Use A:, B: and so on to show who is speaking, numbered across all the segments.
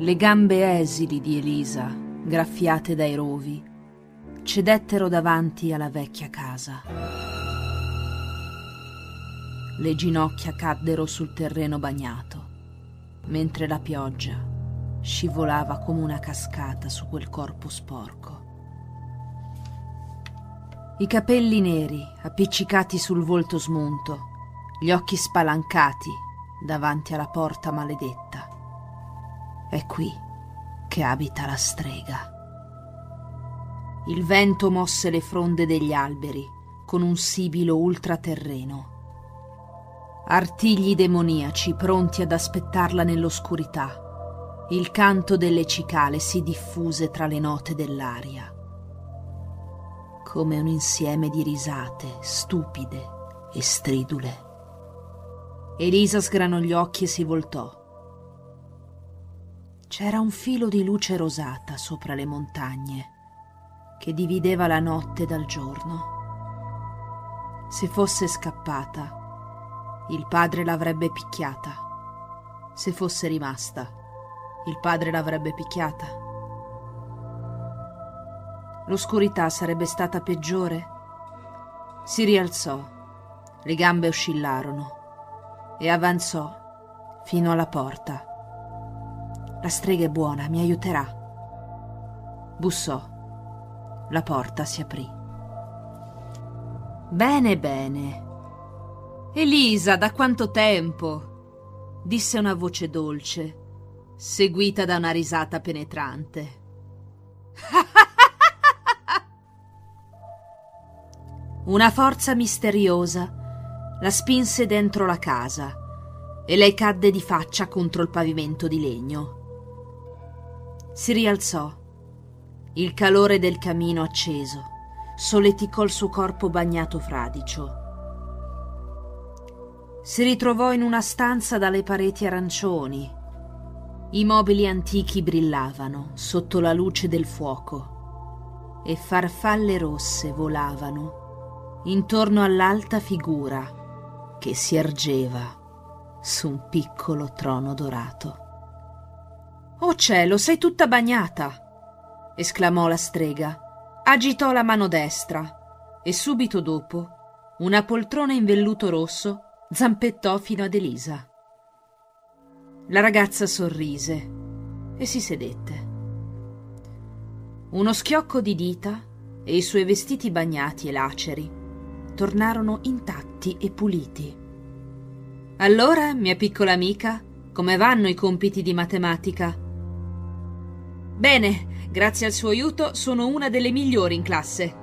A: Le gambe esili di Elisa, graffiate dai rovi, cedettero davanti alla vecchia casa. Le ginocchia caddero sul terreno bagnato, mentre la pioggia scivolava come una cascata su quel corpo sporco. I capelli neri appiccicati sul volto smunto, gli occhi spalancati davanti alla porta maledetta. È qui che abita la strega. Il vento mosse le fronde degli alberi con un sibilo ultraterreno. Artigli demoniaci pronti ad aspettarla nell'oscurità. Il canto delle cicale si diffuse tra le note dell'aria. Come un insieme di risate stupide e stridule. Elisa sgranò gli occhi e si voltò. C'era un filo di luce rosata sopra le montagne che divideva la notte dal giorno. Se fosse scappata, il padre l'avrebbe picchiata. Se fosse rimasta, il padre l'avrebbe picchiata. L'oscurità sarebbe stata peggiore. Si rialzò, le gambe oscillarono e avanzò fino alla porta. La strega è buona, mi aiuterà. Bussò. La porta si aprì. Bene, bene. Elisa, da quanto tempo? disse una voce dolce, seguita da una risata penetrante. una forza misteriosa la spinse dentro la casa e lei cadde di faccia contro il pavimento di legno. Si rialzò. Il calore del camino acceso solleticò il suo corpo bagnato fradicio. Si ritrovò in una stanza dalle pareti arancioni. I mobili antichi brillavano sotto la luce del fuoco e farfalle rosse volavano intorno all'alta figura che si ergeva su un piccolo trono dorato. Oh cielo, sei tutta bagnata! esclamò la strega. Agitò la mano destra e subito dopo una poltrona in velluto rosso zampettò fino ad Elisa. La ragazza sorrise e si sedette. Uno schiocco di dita e i suoi vestiti bagnati e laceri tornarono intatti e puliti. Allora, mia piccola amica, come vanno i compiti di matematica? Bene, grazie al suo aiuto sono una delle migliori in classe.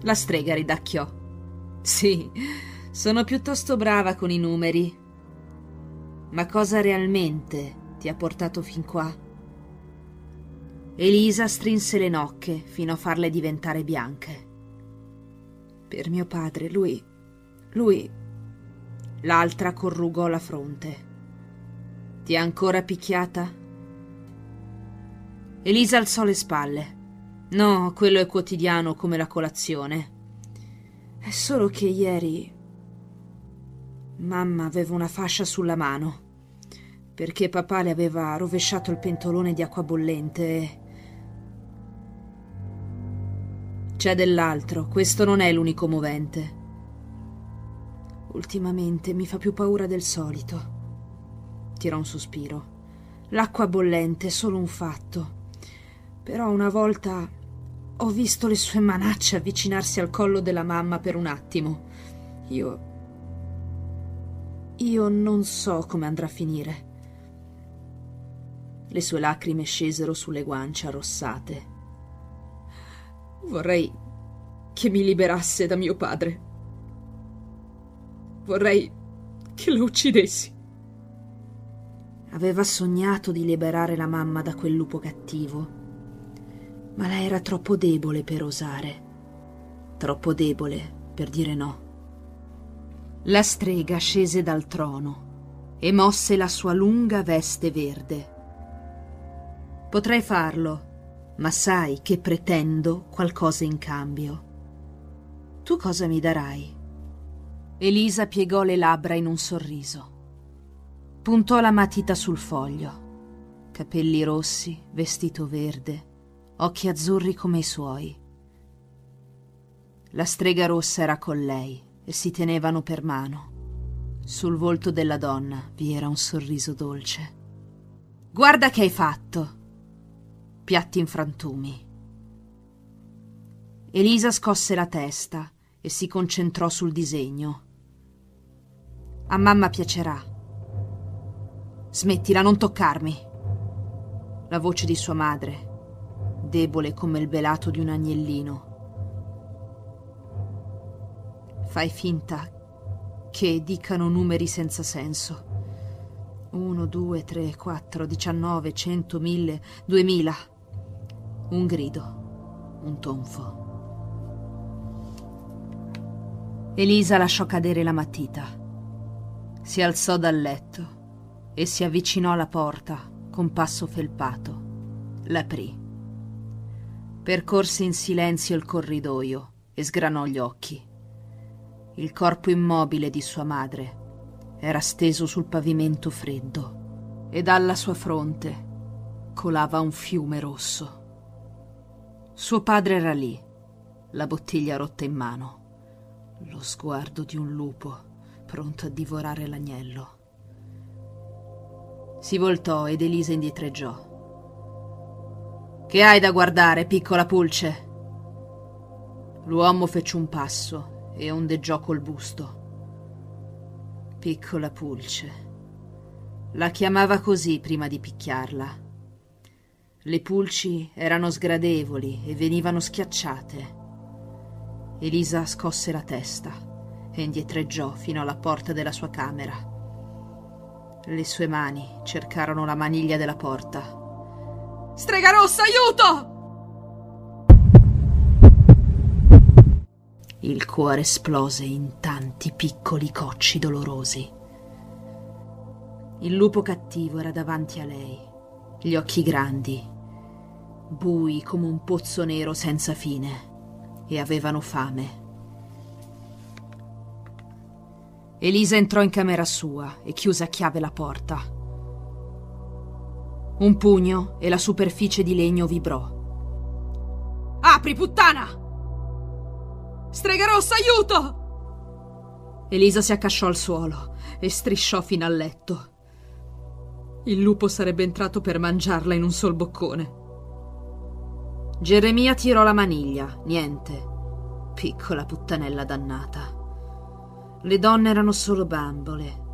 A: La strega ridacchiò. Sì, sono piuttosto brava con i numeri. Ma cosa realmente ti ha portato fin qua? Elisa strinse le nocche fino a farle diventare bianche. Per mio padre, lui. lui. L'altra corrugò la fronte. Ti ha ancora picchiata? Elisa alzò le spalle. No, quello è quotidiano come la colazione. È solo che ieri mamma aveva una fascia sulla mano perché papà le aveva rovesciato il pentolone di acqua bollente e... C'è dell'altro, questo non è l'unico movente. Ultimamente mi fa più paura del solito. Tirò un sospiro. L'acqua bollente è solo un fatto. Però una volta ho visto le sue manacce avvicinarsi al collo della mamma per un attimo. Io. Io non so come andrà a finire. Le sue lacrime scesero sulle guance arrossate. Vorrei che mi liberasse da mio padre. Vorrei che lo uccidessi. Aveva sognato di liberare la mamma da quel lupo cattivo ma lei era troppo debole per osare, troppo debole per dire no. La strega scese dal trono e mosse la sua lunga veste verde. Potrei farlo, ma sai che pretendo qualcosa in cambio. Tu cosa mi darai? Elisa piegò le labbra in un sorriso. Puntò la matita sul foglio. capelli rossi, vestito verde, occhi azzurri come i suoi. La strega rossa era con lei e si tenevano per mano. Sul volto della donna vi era un sorriso dolce. Guarda che hai fatto! Piatti in frantumi. Elisa scosse la testa e si concentrò sul disegno. A mamma piacerà. Smettila, non toccarmi. La voce di sua madre, debole come il velato di un agnellino, Fai finta che dicano numeri senza senso. 1, 2, 3, 4, 19, 100, 1000, 2000. Un grido, un tonfo. Elisa lasciò cadere la matita. Si alzò dal letto e si avvicinò alla porta con passo felpato. L'aprì. Percorse in silenzio il corridoio e sgranò gli occhi. Il corpo immobile di sua madre era steso sul pavimento freddo e dalla sua fronte colava un fiume rosso. Suo padre era lì, la bottiglia rotta in mano, lo sguardo di un lupo pronto a divorare l'agnello. Si voltò ed Elisa indietreggiò. Che hai da guardare, piccola pulce? L'uomo fece un passo e ondeggiò col busto. Piccola pulce. La chiamava così prima di picchiarla. Le pulci erano sgradevoli e venivano schiacciate. Elisa scosse la testa e indietreggiò fino alla porta della sua camera. Le sue mani cercarono la maniglia della porta. Strega rossa, aiuto! Il cuore esplose in tanti piccoli cocci dolorosi. Il lupo cattivo era davanti a lei, gli occhi grandi, bui come un pozzo nero senza fine, e avevano fame. Elisa entrò in camera sua e chiuse a chiave la porta. Un pugno e la superficie di legno vibrò. Apri, puttana! Strega rossa, aiuto! Elisa si accasciò al suolo e strisciò fino al letto. Il lupo sarebbe entrato per mangiarla in un sol boccone. Geremia tirò la maniglia, niente. Piccola puttanella dannata. Le donne erano solo bambole,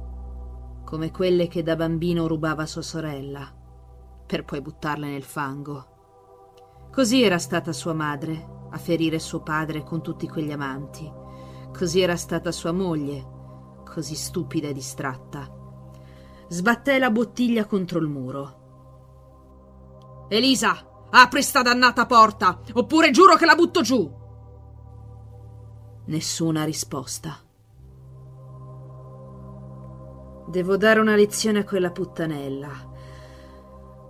A: come quelle che da bambino rubava sua sorella, per poi buttarle nel fango. Così era stata sua madre, a ferire suo padre con tutti quegli amanti. Così era stata sua moglie, così stupida e distratta. Sbatté la bottiglia contro il muro. Elisa, apri sta dannata porta, oppure giuro che la butto giù. Nessuna risposta. Devo dare una lezione a quella puttanella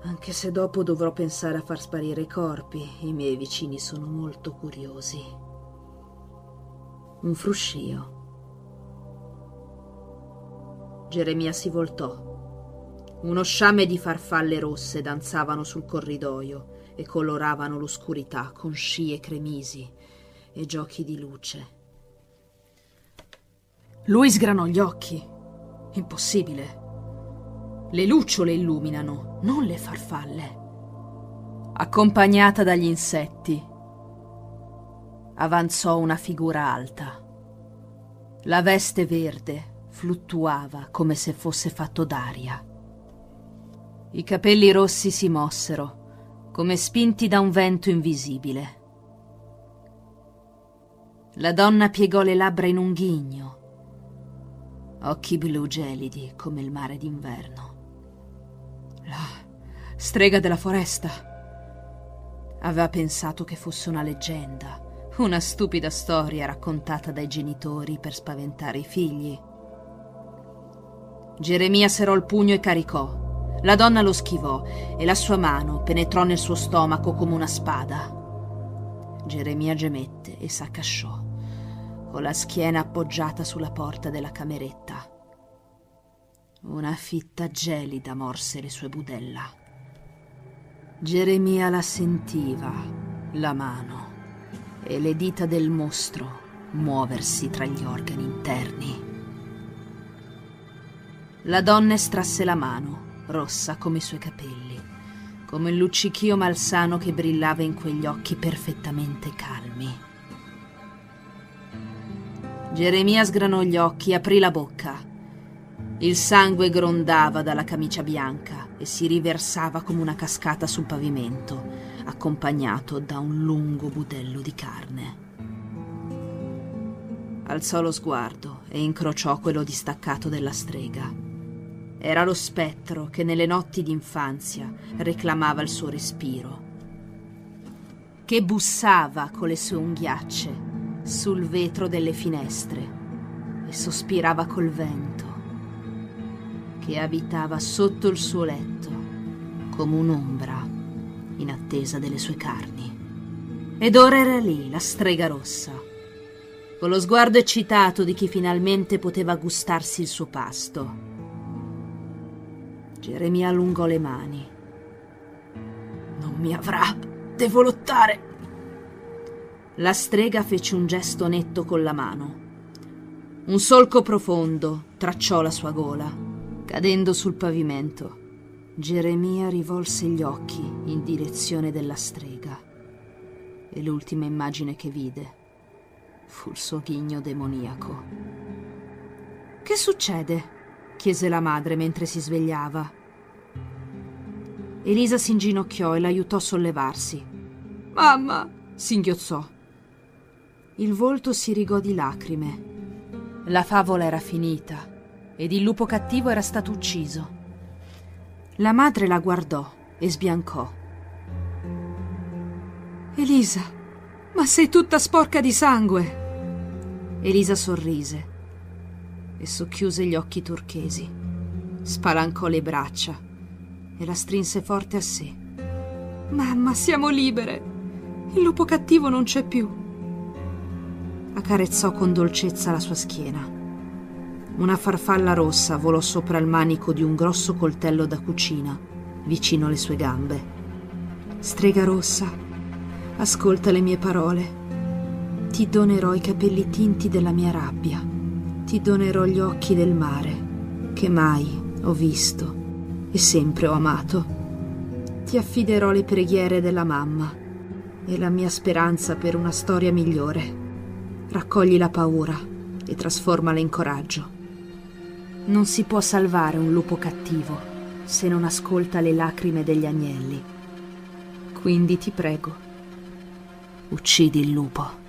A: anche se dopo dovrò pensare a far sparire i corpi, i miei vicini sono molto curiosi. Un fruscio. Geremia si voltò. Uno sciame di farfalle rosse danzavano sul corridoio e coloravano l'oscurità con scie cremisi e giochi di luce. Lui sgranò gli occhi. Impossibile. Le lucciole illuminano, non le farfalle. Accompagnata dagli insetti, avanzò una figura alta. La veste verde fluttuava come se fosse fatto d'aria. I capelli rossi si mossero, come spinti da un vento invisibile. La donna piegò le labbra in un ghigno, occhi blu gelidi come il mare d'inverno. Strega della foresta. Aveva pensato che fosse una leggenda, una stupida storia raccontata dai genitori per spaventare i figli. Geremia serrò il pugno e caricò. La donna lo schivò e la sua mano penetrò nel suo stomaco come una spada. Geremia gemette e s'accasciò, con la schiena appoggiata sulla porta della cameretta. Una fitta gelida morse le sue budella. Geremia la sentiva, la mano, e le dita del mostro muoversi tra gli organi interni. La donna estrasse la mano, rossa come i suoi capelli, come il luccichio malsano che brillava in quegli occhi perfettamente calmi. Geremia sgranò gli occhi, aprì la bocca. Il sangue grondava dalla camicia bianca e si riversava come una cascata sul pavimento, accompagnato da un lungo budello di carne. Alzò lo sguardo e incrociò quello distaccato della strega. Era lo spettro che nelle notti d'infanzia reclamava il suo respiro, che bussava con le sue unghiacce sul vetro delle finestre e sospirava col vento, che abitava sotto il suo letto come un'ombra in attesa delle sue carni. Ed ora era lì la strega rossa, con lo sguardo eccitato di chi finalmente poteva gustarsi il suo pasto Geremia allungò le mani. Non mi avrà. Devo lottare. La strega fece un gesto netto con la mano. Un solco profondo tracciò la sua gola. Cadendo sul pavimento, Geremia rivolse gli occhi in direzione della strega. E l'ultima immagine che vide fu il suo ghigno demoniaco. Che succede? chiese la madre mentre si svegliava. Elisa si inginocchiò e l'aiutò a sollevarsi. Mamma! singhiozzò. Il volto si rigò di lacrime. La favola era finita ed il lupo cattivo era stato ucciso. La madre la guardò e sbiancò. Elisa, ma sei tutta sporca di sangue. Elisa sorrise e socchiuse gli occhi turchesi. Spalancò le braccia e la strinse forte a sé. Mamma, siamo libere. Il lupo cattivo non c'è più. Accarezzò con dolcezza la sua schiena. Una farfalla rossa volò sopra il manico di un grosso coltello da cucina, vicino alle sue gambe. Strega rossa, ascolta le mie parole. Ti donerò i capelli tinti della mia rabbia ti donerò gli occhi del mare, che mai ho visto e sempre ho amato. Ti affiderò le preghiere della mamma e la mia speranza per una storia migliore. Raccogli la paura e trasformala in coraggio. Non si può salvare un lupo cattivo se non ascolta le lacrime degli agnelli. Quindi ti prego, uccidi il lupo.